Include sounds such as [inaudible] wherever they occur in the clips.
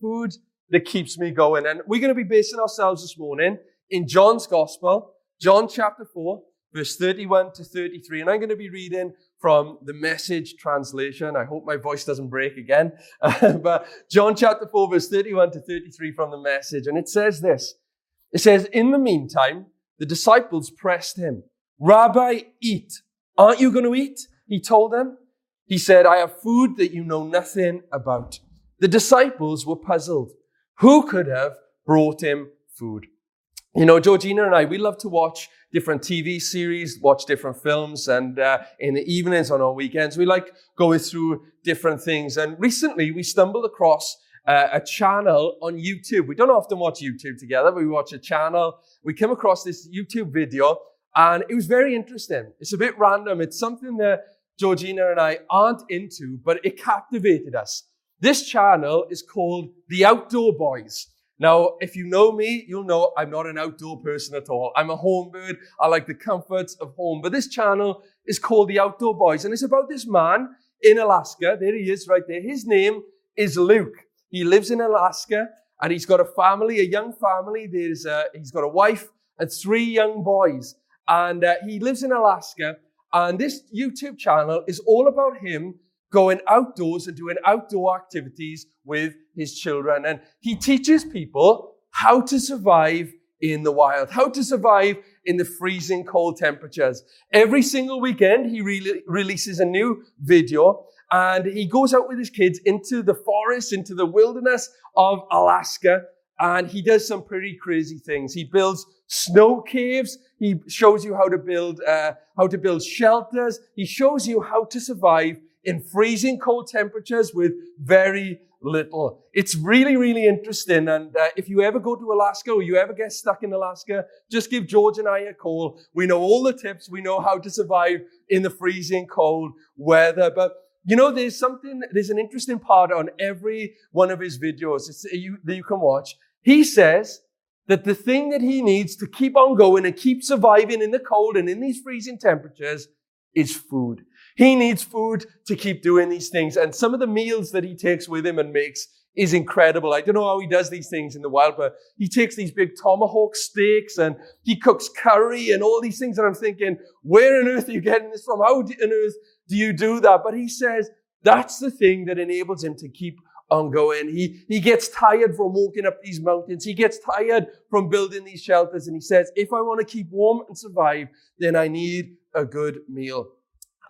food that keeps me going. And we're going to be basing ourselves this morning in John's Gospel, John chapter 4, verse 31 to 33. And I'm going to be reading from the message translation. I hope my voice doesn't break again. [laughs] but John chapter 4, verse 31 to 33 from the message. And it says this. It says, In the meantime, the disciples pressed him, Rabbi, eat. Aren't you going to eat? He told them. He said, I have food that you know nothing about. The disciples were puzzled. Who could have brought him food? You know, Georgina and I, we love to watch different TV series, watch different films, and uh, in the evenings on our weekends, we like going through different things. And recently, we stumbled across uh, a channel on YouTube. We don't often watch YouTube together, but we watch a channel. We came across this YouTube video, and it was very interesting. It's a bit random. It's something that Georgina and I aren't into, but it captivated us. This channel is called The Outdoor Boys. Now, if you know me, you'll know I'm not an outdoor person at all. I'm a home bird. I like the comforts of home. But this channel is called The Outdoor Boys, and it's about this man in Alaska. There he is right there. His name is Luke. He lives in Alaska, and he's got a family, a young family. There's a, he's got a wife and three young boys, and uh, he lives in Alaska. And this YouTube channel is all about him going outdoors and doing outdoor activities with his children. And he teaches people how to survive in the wild, how to survive in the freezing cold temperatures. Every single weekend, he re- releases a new video and he goes out with his kids into the forest, into the wilderness of Alaska. And he does some pretty crazy things. He builds snow caves. He shows you how to build, uh, how to build shelters. He shows you how to survive in freezing cold temperatures with very little. It's really, really interesting. And uh, if you ever go to Alaska or you ever get stuck in Alaska, just give George and I a call. We know all the tips. We know how to survive in the freezing cold weather. But you know, there's something, there's an interesting part on every one of his videos you, that you can watch. He says that the thing that he needs to keep on going and keep surviving in the cold and in these freezing temperatures is food. He needs food to keep doing these things. And some of the meals that he takes with him and makes is incredible. I don't know how he does these things in the wild, but he takes these big tomahawk steaks and he cooks curry and all these things. And I'm thinking, where on earth are you getting this from? How on earth do you do that? But he says that's the thing that enables him to keep on going. He, he gets tired from walking up these mountains. He gets tired from building these shelters. And he says, if I want to keep warm and survive, then I need a good meal.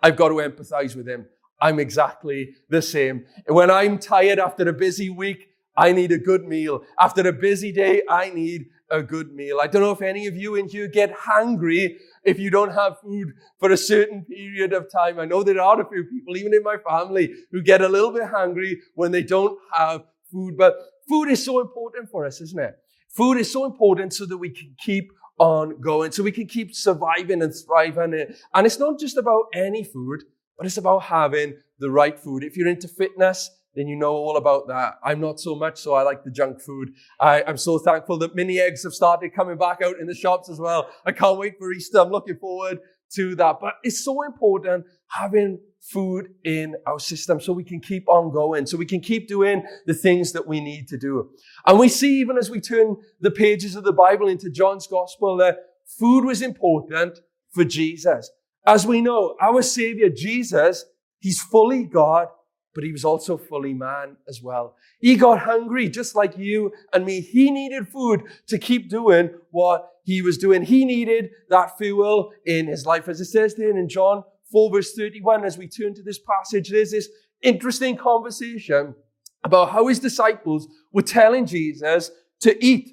I've got to empathize with him. I'm exactly the same. When I'm tired after a busy week, I need a good meal. After a busy day, I need a good meal. I don't know if any of you in here get hungry if you don't have food for a certain period of time. I know there are a few people, even in my family, who get a little bit hungry when they don't have food. But food is so important for us, isn't it? Food is so important so that we can keep on going so we can keep surviving and thriving. And it's not just about any food, but it's about having the right food. If you're into fitness, then you know all about that. I'm not so much, so I like the junk food. I, am so thankful that mini eggs have started coming back out in the shops as well. I can't wait for Easter. I'm looking forward to that. But it's so important having food in our system so we can keep on going, so we can keep doing the things that we need to do. And we see even as we turn the pages of the Bible into John's gospel that food was important for Jesus. As we know, our Savior Jesus, He's fully God, but He was also fully man as well. He got hungry just like you and me. He needed food to keep doing what He was doing. He needed that fuel in His life. As it says there in John 4 verse 31, as we turn to this passage, there's this interesting conversation about how his disciples were telling Jesus to eat.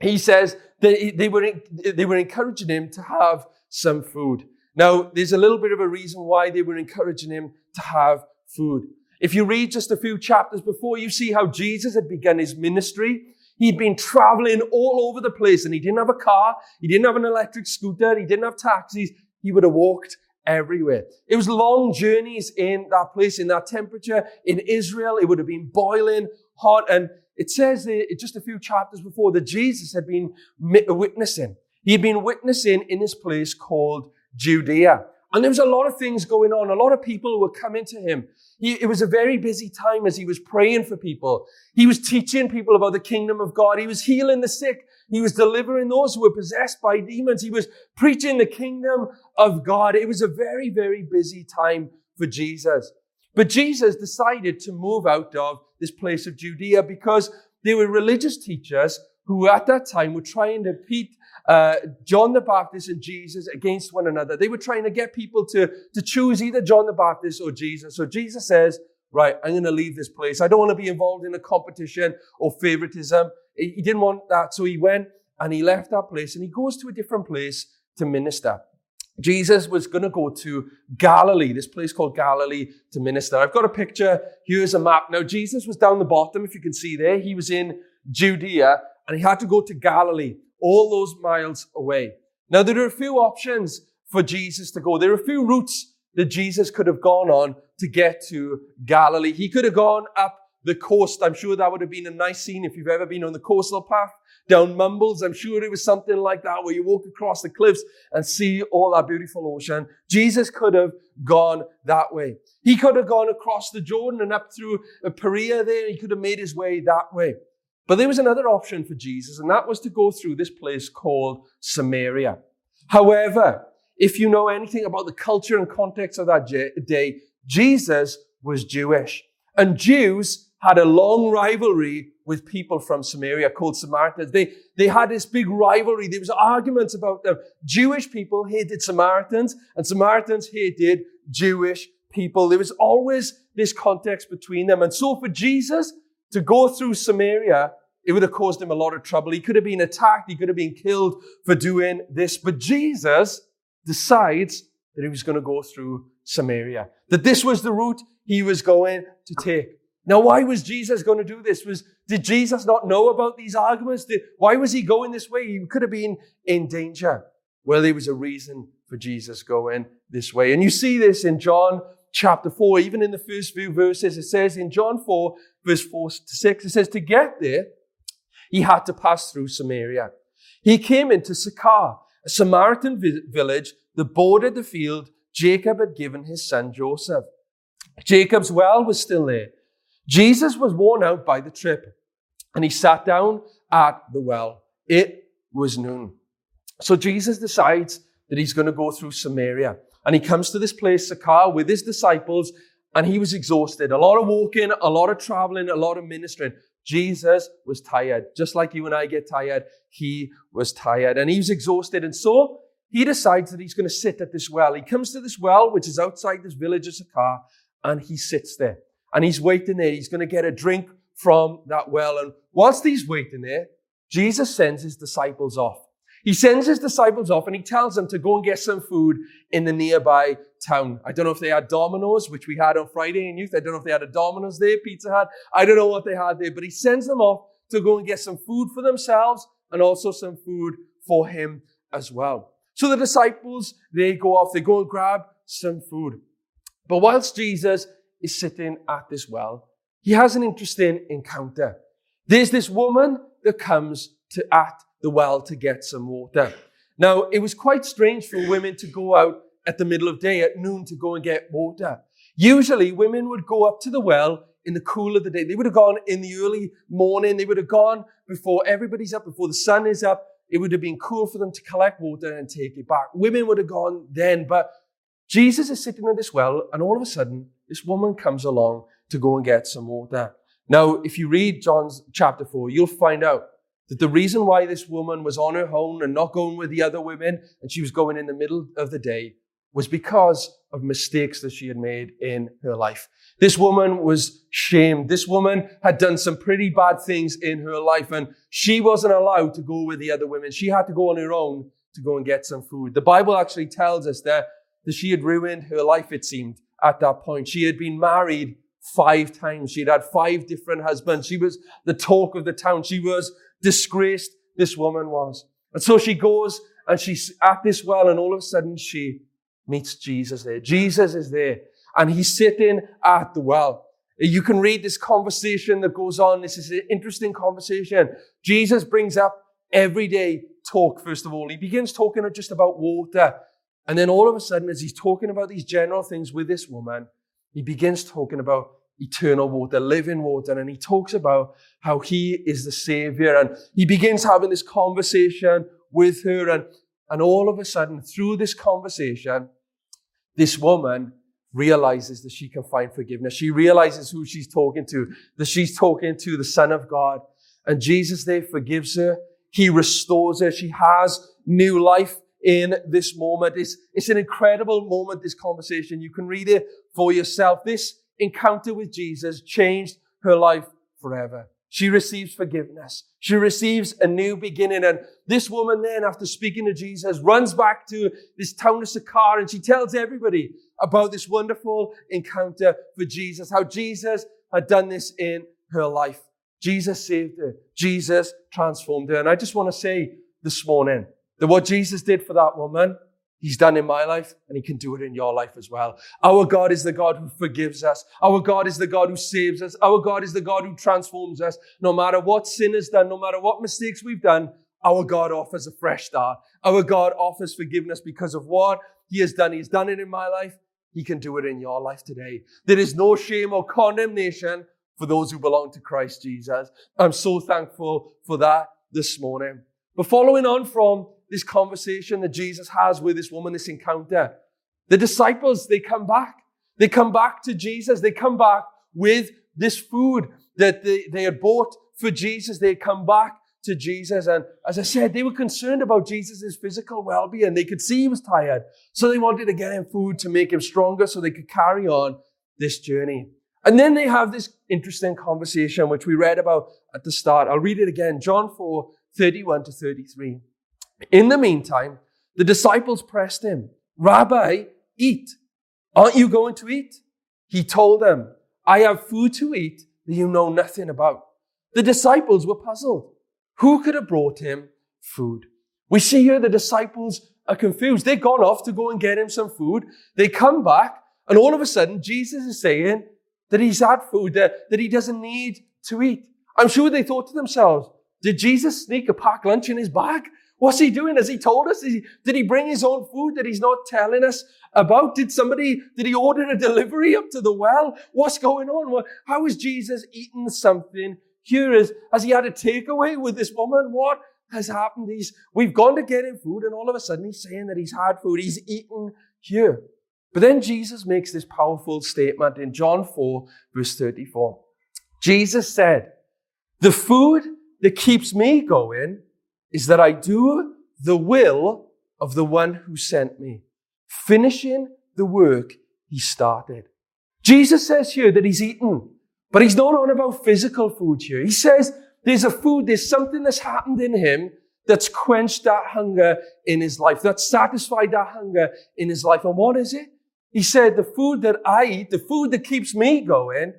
He says that they were, they were encouraging him to have some food. Now, there's a little bit of a reason why they were encouraging him to have food. If you read just a few chapters before, you see how Jesus had begun his ministry. He'd been traveling all over the place and he didn't have a car. He didn't have an electric scooter. He didn't have taxis. He would have walked everywhere. It was long journeys in that place, in that temperature. In Israel, it would have been boiling hot. And it says there, just a few chapters before that Jesus had been witnessing. He had been witnessing in this place called Judea. And there was a lot of things going on. A lot of people were coming to him. He, it was a very busy time as he was praying for people. He was teaching people about the kingdom of God. He was healing the sick. He was delivering those who were possessed by demons. He was preaching the kingdom of God. It was a very, very busy time for Jesus. But Jesus decided to move out of this place of Judea because there were religious teachers who at that time were trying to pit uh, John the Baptist and Jesus against one another. They were trying to get people to, to choose either John the Baptist or Jesus. So Jesus says, right, I'm going to leave this place. I don't want to be involved in a competition or favoritism. He didn't want that. So he went and he left that place and he goes to a different place to minister. Jesus was going to go to Galilee, this place called Galilee, to minister. I've got a picture. Here's a map. Now, Jesus was down the bottom, if you can see there. He was in Judea and he had to go to Galilee, all those miles away. Now, there are a few options for Jesus to go. There are a few routes that Jesus could have gone on to get to Galilee. He could have gone up the coast. I'm sure that would have been a nice scene if you've ever been on the coastal path down Mumbles. I'm sure it was something like that where you walk across the cliffs and see all that beautiful ocean. Jesus could have gone that way. He could have gone across the Jordan and up through Perea there. He could have made his way that way. But there was another option for Jesus, and that was to go through this place called Samaria. However, if you know anything about the culture and context of that day, Jesus was Jewish. And Jews had a long rivalry with people from Samaria called Samaritans. They, they had this big rivalry. There was arguments about them. Jewish people hated Samaritans and Samaritans hated Jewish people. There was always this context between them. And so for Jesus to go through Samaria, it would have caused him a lot of trouble. He could have been attacked. He could have been killed for doing this. But Jesus decides that he was going to go through Samaria, that this was the route he was going to take. Now, why was Jesus going to do this? Was, did Jesus not know about these arguments? Did, why was he going this way? He could have been in danger. Well, there was a reason for Jesus going this way. And you see this in John chapter 4, even in the first few verses. It says in John 4, verse 4 to 6, it says, To get there, he had to pass through Samaria. He came into Sychar, a Samaritan village that bordered the field Jacob had given his son Joseph. Jacob's well was still there. Jesus was worn out by the trip and he sat down at the well. It was noon. So Jesus decides that he's going to go through Samaria and he comes to this place, Sychar, with his disciples and he was exhausted. A lot of walking, a lot of traveling, a lot of ministering. Jesus was tired. Just like you and I get tired, he was tired and he was exhausted. And so he decides that he's going to sit at this well. He comes to this well, which is outside this village of Sychar, and he sits there. And he's waiting there. He's going to get a drink from that well. And whilst he's waiting there, Jesus sends his disciples off. He sends his disciples off and he tells them to go and get some food in the nearby town. I don't know if they had Domino's, which we had on Friday in youth. I don't know if they had a Domino's there, Pizza Hut. I don't know what they had there, but he sends them off to go and get some food for themselves and also some food for him as well. So the disciples, they go off, they go and grab some food. But whilst Jesus is sitting at this well, he has an interesting encounter. There's this woman that comes to at the well to get some water. Now, it was quite strange for women to go out at the middle of day at noon to go and get water. Usually, women would go up to the well in the cool of the day. They would have gone in the early morning. They would have gone before everybody's up, before the sun is up. It would have been cool for them to collect water and take it back. Women would have gone then, but Jesus is sitting at this well, and all of a sudden, this woman comes along to go and get some water. Now, if you read John's chapter 4, you'll find out that the reason why this woman was on her own and not going with the other women, and she was going in the middle of the day, was because of mistakes that she had made in her life. This woman was shamed. This woman had done some pretty bad things in her life, and she wasn't allowed to go with the other women. She had to go on her own to go and get some food. The Bible actually tells us that, that she had ruined her life, it seemed, at that point. She had been married five times. She'd had five different husbands. She was the talk of the town. She was disgraced, this woman was. And so she goes and she's at this well, and all of a sudden she meets Jesus there. Jesus is there, and he's sitting at the well. You can read this conversation that goes on. This is an interesting conversation. Jesus brings up everyday talk, first of all. He begins talking just about water. And then all of a sudden, as he's talking about these general things with this woman, he begins talking about eternal water, living water, and he talks about how he is the savior. And he begins having this conversation with her. And, and all of a sudden, through this conversation, this woman realizes that she can find forgiveness. She realizes who she's talking to, that she's talking to the Son of God. And Jesus there forgives her. He restores her. She has new life in this moment. It's, it's an incredible moment, this conversation. You can read it for yourself. This encounter with Jesus changed her life forever. She receives forgiveness. She receives a new beginning. And this woman then, after speaking to Jesus, runs back to this town of Sychar and she tells everybody about this wonderful encounter for Jesus, how Jesus had done this in her life. Jesus saved her. Jesus transformed her. And I just want to say this morning that what Jesus did for that woman, He's done in my life and he can do it in your life as well. Our God is the God who forgives us. Our God is the God who saves us. Our God is the God who transforms us. No matter what sin has done, no matter what mistakes we've done, our God offers a fresh start. Our God offers forgiveness because of what he has done. He's done it in my life. He can do it in your life today. There is no shame or condemnation for those who belong to Christ Jesus. I'm so thankful for that this morning. But following on from this conversation that Jesus has with this woman, this encounter. The disciples, they come back. They come back to Jesus. They come back with this food that they, they had bought for Jesus. They come back to Jesus. And as I said, they were concerned about Jesus' physical well-being. They could see he was tired. So they wanted to get him food to make him stronger so they could carry on this journey. And then they have this interesting conversation, which we read about at the start. I'll read it again. John 4, 31 to 33. In the meantime, the disciples pressed him, Rabbi, eat. Aren't you going to eat? He told them, I have food to eat that you know nothing about. The disciples were puzzled. Who could have brought him food? We see here the disciples are confused. They've gone off to go and get him some food. They come back, and all of a sudden, Jesus is saying that he's had food that, that he doesn't need to eat. I'm sure they thought to themselves, did Jesus sneak a packed lunch in his bag? What's he doing? Has he told us? Did he, did he bring his own food that he's not telling us about? Did somebody, did he order a delivery up to the well? What's going on? How is Jesus eating something here? Is, has he had a takeaway with this woman? What has happened? He's, we've gone to get him food and all of a sudden he's saying that he's had food. He's eaten here. But then Jesus makes this powerful statement in John 4 verse 34. Jesus said, the food that keeps me going is that I do the will of the one who sent me, finishing the work he started. Jesus says here that he's eaten, but he's not on about physical food here. He says there's a food, there's something that's happened in him that's quenched that hunger in his life, that's satisfied that hunger in his life. And what is it? He said, the food that I eat, the food that keeps me going,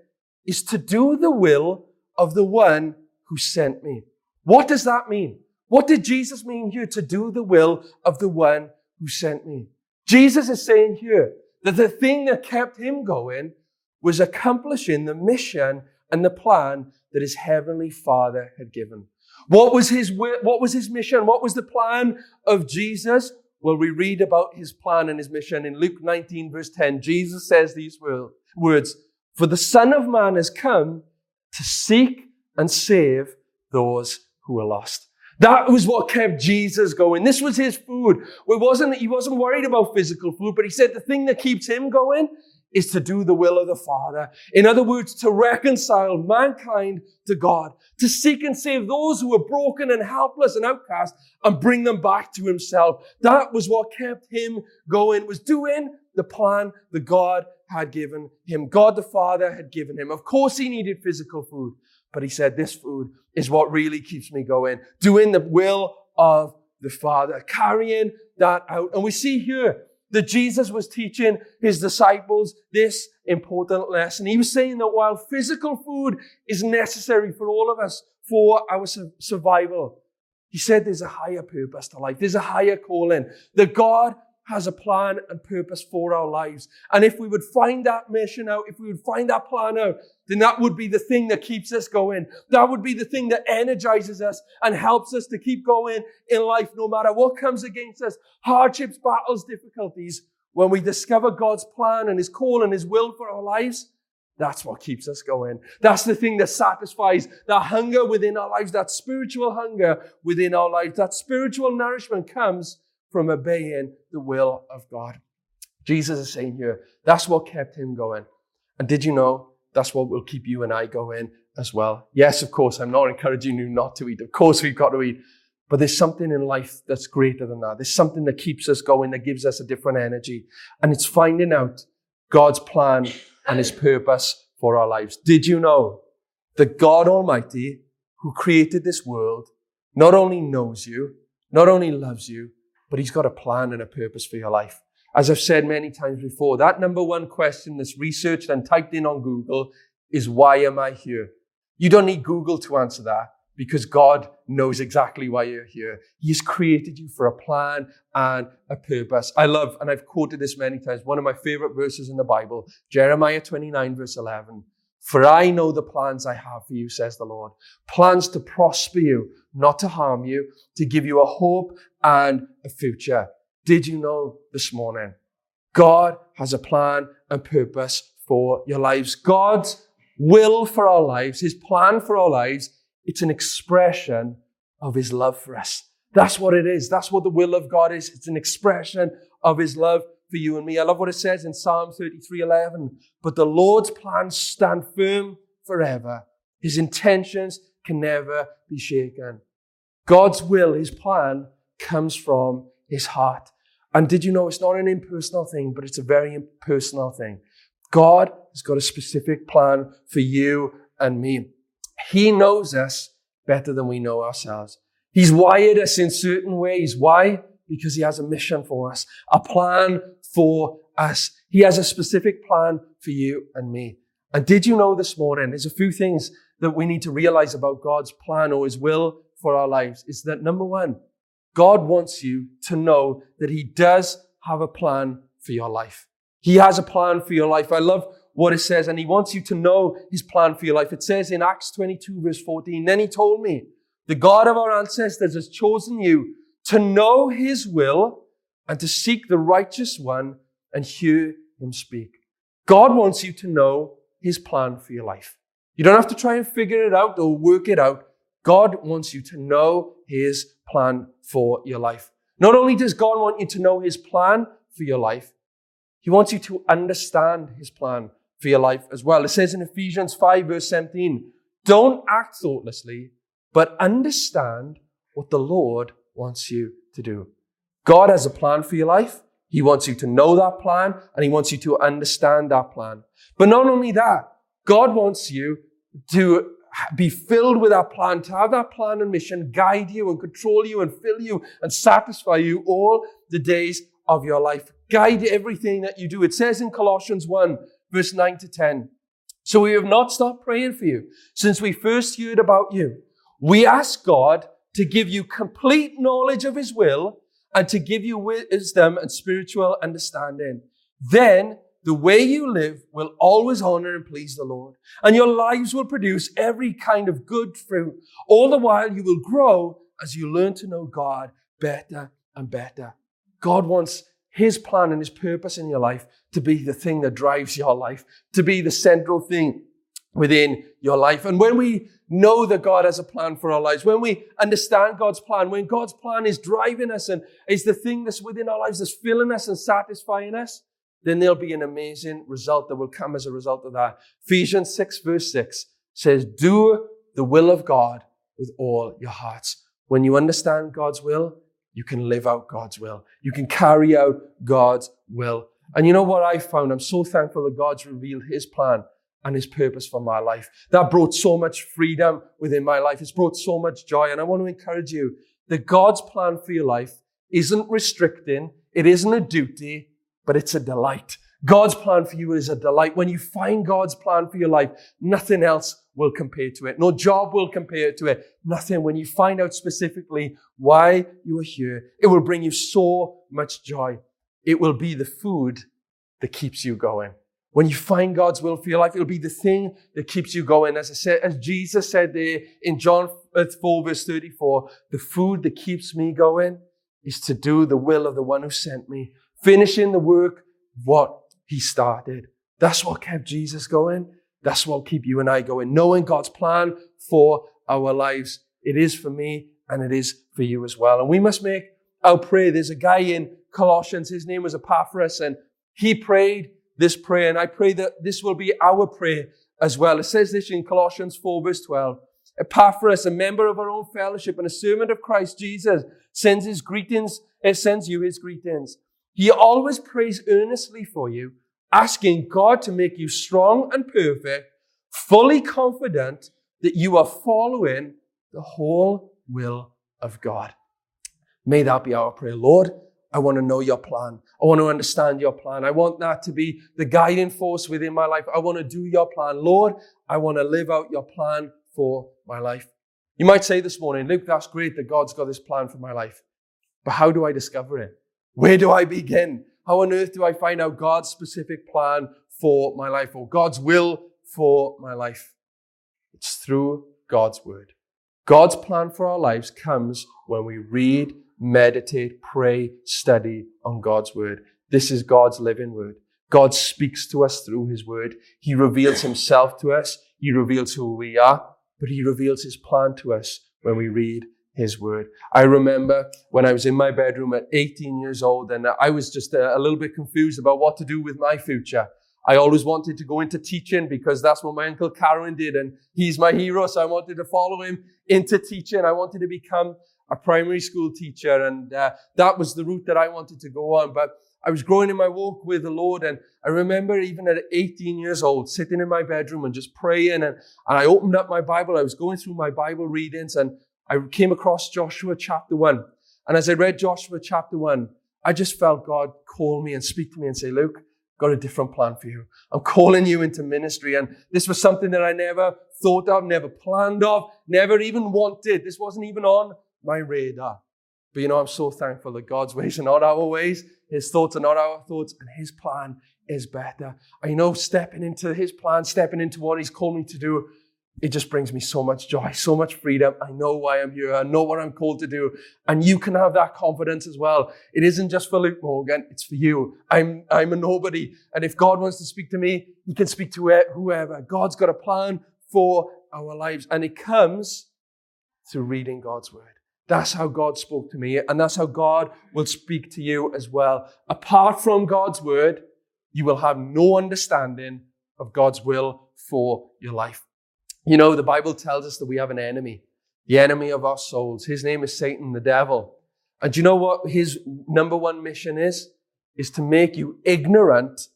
is to do the will of the one who sent me. What does that mean? What did Jesus mean here? To do the will of the one who sent me. Jesus is saying here that the thing that kept him going was accomplishing the mission and the plan that his heavenly father had given. What was his, what was his mission? What was the plan of Jesus? Well, we read about his plan and his mission in Luke 19 verse 10. Jesus says these words, for the son of man has come to seek and save those who are lost. That was what kept Jesus going. This was his food. It wasn't, he wasn't worried about physical food, but he said the thing that keeps him going is to do the will of the Father. In other words, to reconcile mankind to God, to seek and save those who are broken and helpless and outcast and bring them back to himself. That was what kept him going, was doing the plan that God had given him. God the Father had given him. Of course he needed physical food. But he said, This food is what really keeps me going. Doing the will of the Father, carrying that out. And we see here that Jesus was teaching his disciples this important lesson. He was saying that while physical food is necessary for all of us for our survival, he said there's a higher purpose to life. There's a higher calling. That God has a plan and purpose for our lives. And if we would find that mission out, if we would find that plan out, then that would be the thing that keeps us going. That would be the thing that energizes us and helps us to keep going in life no matter what comes against us. Hardships, battles, difficulties. When we discover God's plan and His call and His will for our lives, that's what keeps us going. That's the thing that satisfies that hunger within our lives, that spiritual hunger within our lives. That spiritual nourishment comes from obeying the will of God. Jesus is saying here, that's what kept him going. And did you know that's what will keep you and I going as well? Yes, of course, I'm not encouraging you not to eat. Of course, we've got to eat. But there's something in life that's greater than that. There's something that keeps us going, that gives us a different energy. And it's finding out God's plan and his purpose for our lives. Did you know that God Almighty, who created this world, not only knows you, not only loves you, but he's got a plan and a purpose for your life. As I've said many times before, that number one question that's researched and typed in on Google is, why am I here? You don't need Google to answer that because God knows exactly why you're here. He's created you for a plan and a purpose. I love, and I've quoted this many times, one of my favorite verses in the Bible, Jeremiah 29 verse 11. For I know the plans I have for you, says the Lord. Plans to prosper you, not to harm you, to give you a hope and a future. Did you know this morning? God has a plan and purpose for your lives. God's will for our lives, His plan for our lives, it's an expression of His love for us. That's what it is. That's what the will of God is. It's an expression of His love for you and me. I love what it says in Psalm 33 11. But the Lord's plans stand firm forever. His intentions can never be shaken. God's will, His plan, comes from His heart. And did you know it's not an impersonal thing, but it's a very impersonal thing? God has got a specific plan for you and me. He knows us better than we know ourselves. He's wired us in certain ways. Why? Because he has a mission for us, a plan for us. He has a specific plan for you and me. And did you know this morning, there's a few things that we need to realize about God's plan or his will for our lives. Is that number one, God wants you to know that he does have a plan for your life. He has a plan for your life. I love what it says, and he wants you to know his plan for your life. It says in Acts 22 verse 14, then he told me, the God of our ancestors has chosen you to know his will and to seek the righteous one and hear him speak. God wants you to know his plan for your life. You don't have to try and figure it out or work it out. God wants you to know his plan for your life. Not only does God want you to know his plan for your life, he wants you to understand his plan for your life as well. It says in Ephesians 5 verse 17, don't act thoughtlessly, but understand what the Lord wants you to do. God has a plan for your life. He wants you to know that plan and he wants you to understand that plan. But not only that, God wants you to be filled with that plan, to have that plan and mission guide you and control you and fill you and satisfy you all the days of your life. Guide everything that you do. It says in Colossians 1 verse 9 to 10. So we have not stopped praying for you since we first heard about you. We ask God to give you complete knowledge of his will and to give you wisdom and spiritual understanding. Then the way you live will always honor and please the Lord. And your lives will produce every kind of good fruit. All the while you will grow as you learn to know God better and better. God wants his plan and his purpose in your life to be the thing that drives your life, to be the central thing within your life. And when we know that God has a plan for our lives, when we understand God's plan, when God's plan is driving us and is the thing that's within our lives that's filling us and satisfying us, then there'll be an amazing result that will come as a result of that. Ephesians 6 verse 6 says, do the will of God with all your hearts. When you understand God's will, you can live out God's will. You can carry out God's will. And you know what I found? I'm so thankful that God's revealed his plan and his purpose for my life. That brought so much freedom within my life. It's brought so much joy. And I want to encourage you that God's plan for your life isn't restricting. It isn't a duty, but it's a delight. God's plan for you is a delight. When you find God's plan for your life, nothing else will compare to it. No job will compare to it. Nothing. When you find out specifically why you are here, it will bring you so much joy. it will be the food that keeps you going. When you find God's will for your life, it'll be the thing that keeps you going. As I said, as Jesus said there in John uh, 4 verse 34, the food that keeps me going is to do the will of the one who sent me, finishing the work, what he started. That's what kept Jesus going. That's what keep you and I going. Knowing God's plan for our lives. It is for me and it is for you as well. And we must make our prayer. There's a guy in Colossians. His name was Epaphras and he prayed this prayer. And I pray that this will be our prayer as well. It says this in Colossians 4 verse 12. Epaphras, a member of our own fellowship and a servant of Christ Jesus, sends his greetings, uh, sends you his greetings. He always prays earnestly for you, asking God to make you strong and perfect, fully confident that you are following the whole will of God. May that be our prayer. Lord, I want to know your plan. I want to understand your plan. I want that to be the guiding force within my life. I want to do your plan. Lord, I want to live out your plan for my life. You might say this morning, Luke, that's great that God's got this plan for my life. But how do I discover it? Where do I begin? How on earth do I find out God's specific plan for my life or God's will for my life? It's through God's word. God's plan for our lives comes when we read, meditate, pray, study on God's word. This is God's living word. God speaks to us through his word. He reveals himself to us. He reveals who we are, but he reveals his plan to us when we read his word. I remember when I was in my bedroom at 18 years old and I was just a, a, little bit confused about what to do with my future. I always wanted to go into teaching because that's what my uncle Karen did and he's my hero. So I wanted to follow him into teaching. I wanted to become a primary school teacher and uh, that was the route that I wanted to go on. But I was growing in my walk with the Lord. And I remember even at 18 years old, sitting in my bedroom and just praying. And, and I opened up my Bible. I was going through my Bible readings and I came across Joshua chapter 1. And as I read Joshua chapter 1, I just felt God call me and speak to me and say, Luke, got a different plan for you. I'm calling you into ministry. And this was something that I never thought of, never planned of, never even wanted. This wasn't even on my radar. But you know, I'm so thankful that God's [laughs] ways are not our ways. His thoughts are not our thoughts, and His plan is better. I know stepping into His plan, stepping into what He's called me to do, it just brings me so much joy, so much freedom. I know why I'm here. I know what I'm called to do. And you can have that confidence as well. It isn't just for Luke Morgan. It's for you. I'm, I'm a nobody. And if God wants to speak to me, he can speak to whoever. God's got a plan for our lives. And it comes through reading God's word. That's how God spoke to me. And that's how God will speak to you as well. Apart from God's word, you will have no understanding of God's will for your life. You know, the Bible tells us that we have an enemy, the enemy of our souls. His name is Satan, the devil. And do you know what his number one mission is? Is to make you ignorant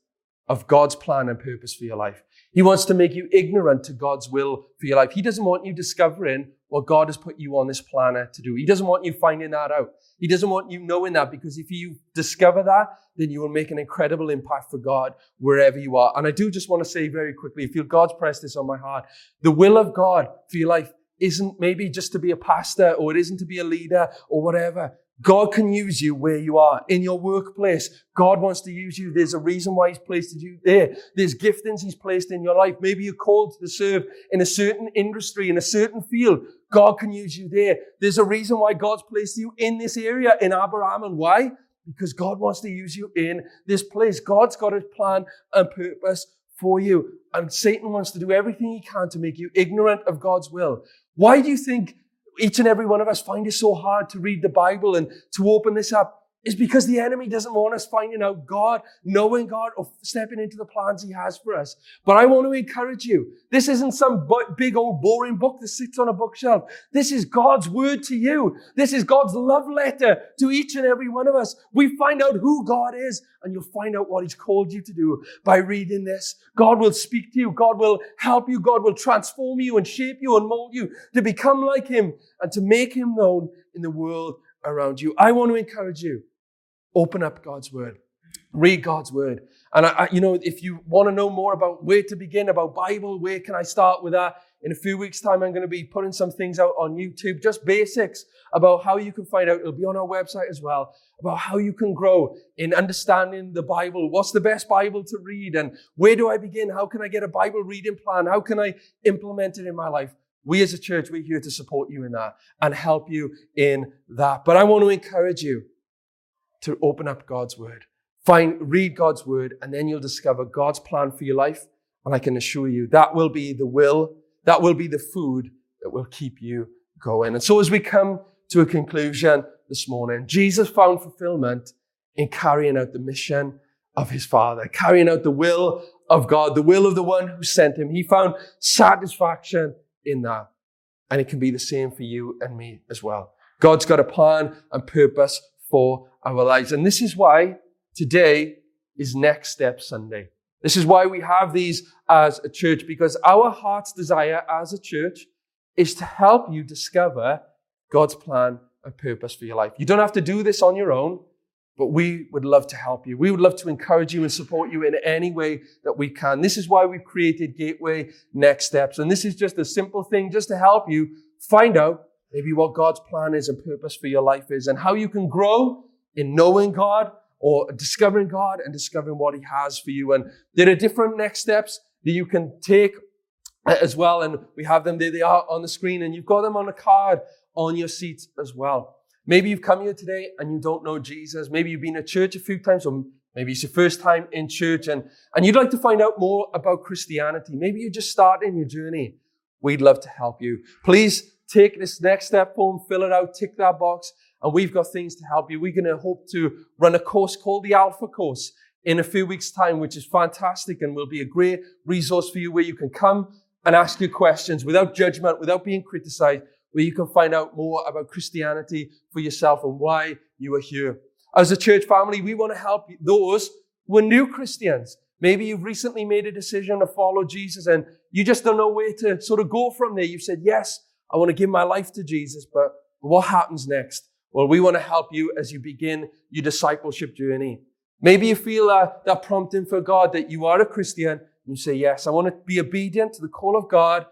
of God's plan and purpose for your life. He wants to make you ignorant to God's will for your life. He doesn't want you discovering what God has put you on this planet to do. He doesn't want you finding that out. He doesn't want you knowing that because if you discover that, then you will make an incredible impact for God wherever you are. And I do just want to say very quickly, I feel God's pressed this on my heart. The will of God for your life isn't maybe just to be a pastor or it isn't to be a leader or whatever. God can use you where you are in your workplace. God wants to use you. There's a reason why He's placed you there. There's giftings He's placed in your life. Maybe you're called to serve in a certain industry, in a certain field. God can use you there. There's a reason why God's placed you in this area in Abraham. And why? Because God wants to use you in this place. God's got a plan and purpose for you. And Satan wants to do everything he can to make you ignorant of God's will. Why do you think each and every one of us find it so hard to read the Bible and to open this up is because the enemy doesn't want us finding out God, knowing God, or stepping into the plans He has for us. But I want to encourage you. This isn't some big old boring book that sits on a bookshelf. This is God's word to you. This is God's love letter to each and every one of us. We find out who God is, and you'll find out what He's called you to do by reading this. God will speak to you. God will help you. God will transform you and shape you and mold you to become like Him and to make Him known in the world around you. I want to encourage you. Open up God's word. Read God's word. And I, I, you know, if you want to know more about where to begin about Bible, where can I start with that? In a few weeks' time, I'm going to be putting some things out on YouTube, just basics about how you can find out. It'll be on our website as well about how you can grow in understanding the Bible. What's the best Bible to read? And where do I begin? How can I get a Bible reading plan? How can I implement it in my life? We as a church, we're here to support you in that and help you in that. But I want to encourage you to open up God's word. Find, read God's word, and then you'll discover God's plan for your life. And I can assure you that will be the will, that will be the food that will keep you going. And so as we come to a conclusion this morning, Jesus found fulfillment in carrying out the mission of his Father, carrying out the will of God, the will of the one who sent him. He found satisfaction in that. And it can be the same for you and me as well. God's got a plan and purpose for our lives. And this is why today is Next Step Sunday. This is why we have these as a church, because our heart's desire as a church is to help you discover God's plan and purpose for your life. You don't have to do this on your own. But we would love to help you. We would love to encourage you and support you in any way that we can. This is why we've created Gateway Next Steps. And this is just a simple thing just to help you find out maybe what God's plan is and purpose for your life is and how you can grow in knowing God or discovering God and discovering what He has for you. And there are different next steps that you can take uh, as well. And we have them there. They are on the screen and you've got them on a card on your seat as well. Maybe you've come here today and you don't know Jesus. Maybe you've been to church a few times, or maybe it's your first time in church and, and you'd like to find out more about Christianity. Maybe you're just starting your journey. We'd love to help you. Please take this next step form, fill it out, tick that box, and we've got things to help you. We're going to hope to run a course called the Alpha Course in a few weeks' time, which is fantastic and will be a great resource for you where you can come and ask your questions without judgment, without being criticized, where you can find out more about Christianity for yourself and why you are here. As a church family, we want to help those who are new Christians. Maybe you've recently made a decision to follow Jesus and you just don't know where to sort of go from there. You've said, yes, I want to give my life to Jesus, but what happens next? Well, we want to help you as you begin your discipleship journey. Maybe you feel uh, that prompting for God that you are a Christian and you say, yes, I want to be obedient to the call of God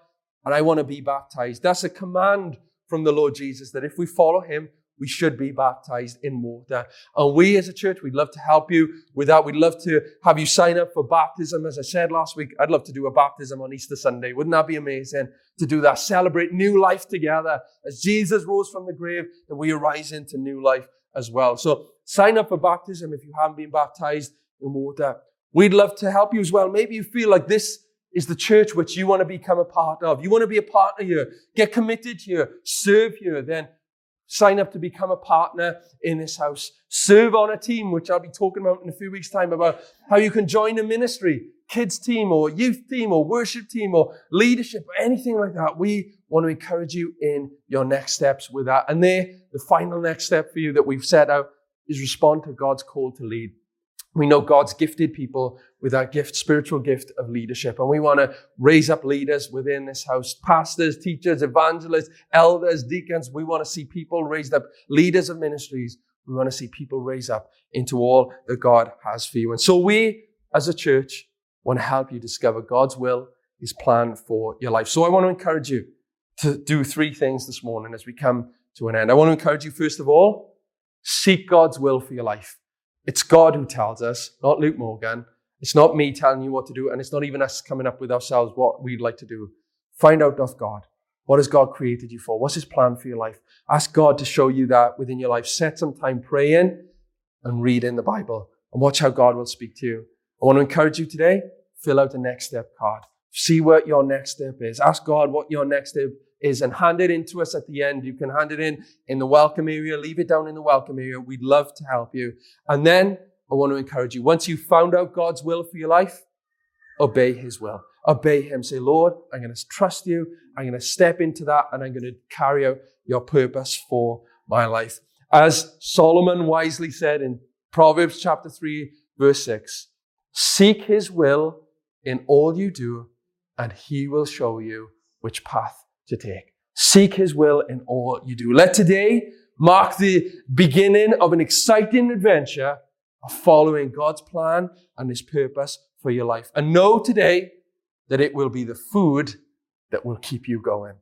and I want to be baptized. That's a command from the Lord Jesus that if we follow him, we should be baptized in water. And we as a church, we'd love to help you with that. We'd love to have you sign up for baptism. As I said last week, I'd love to do a baptism on Easter Sunday. Wouldn't that be amazing to do that? Celebrate new life together. As Jesus rose from the grave, that we arise into new life as well. So sign up for baptism if you haven't been baptized in water. We'd love to help you as well. Maybe you feel like this is the church which you want to become a part of. You want to be a partner here, get committed here, serve here, then sign up to become a partner in this house. Serve on a team, which I'll be talking about in a few weeks' time about how you can join a ministry, kids team or youth team or worship team or leadership or anything like that. We want to encourage you in your next steps with that. And there, the final next step for you that we've set out is respond to God's call to lead. We know God's gifted people with that gift, spiritual gift of leadership. And we want to raise up leaders within this house. Pastors, teachers, evangelists, elders, deacons. We want to see people raised up, leaders of ministries. We want to see people raised up into all that God has for you. And so we, as a church, want to help you discover God's will, His plan for your life. So I want to encourage you to do three things this morning as we come to an end. I want to encourage you, first of all, seek God's will for your life. It's God who tells us, not Luke Morgan. It's not me telling you what to do, and it's not even us coming up with ourselves what we'd like to do. Find out of God. What has God created you for? What's His plan for your life? Ask God to show you that within your life. Set some time praying and reading the Bible and watch how God will speak to you. I want to encourage you today. Fill out the next step card. See what your next step is. Ask God what your next step is and hand it in to us at the end. You can hand it in in the welcome area, leave it down in the welcome area. We'd love to help you. And then I want to encourage you. Once you've found out God's will for your life, obey his will. Obey him. Say, Lord, I'm going to trust you. I'm going to step into that and I'm going to carry out your purpose for my life. As Solomon wisely said in Proverbs chapter 3, verse 6, seek his will in all you do and he will show you which path to take. Seek His will in all you do. Let today mark the beginning of an exciting adventure of following God's plan and His purpose for your life. And know today that it will be the food that will keep you going.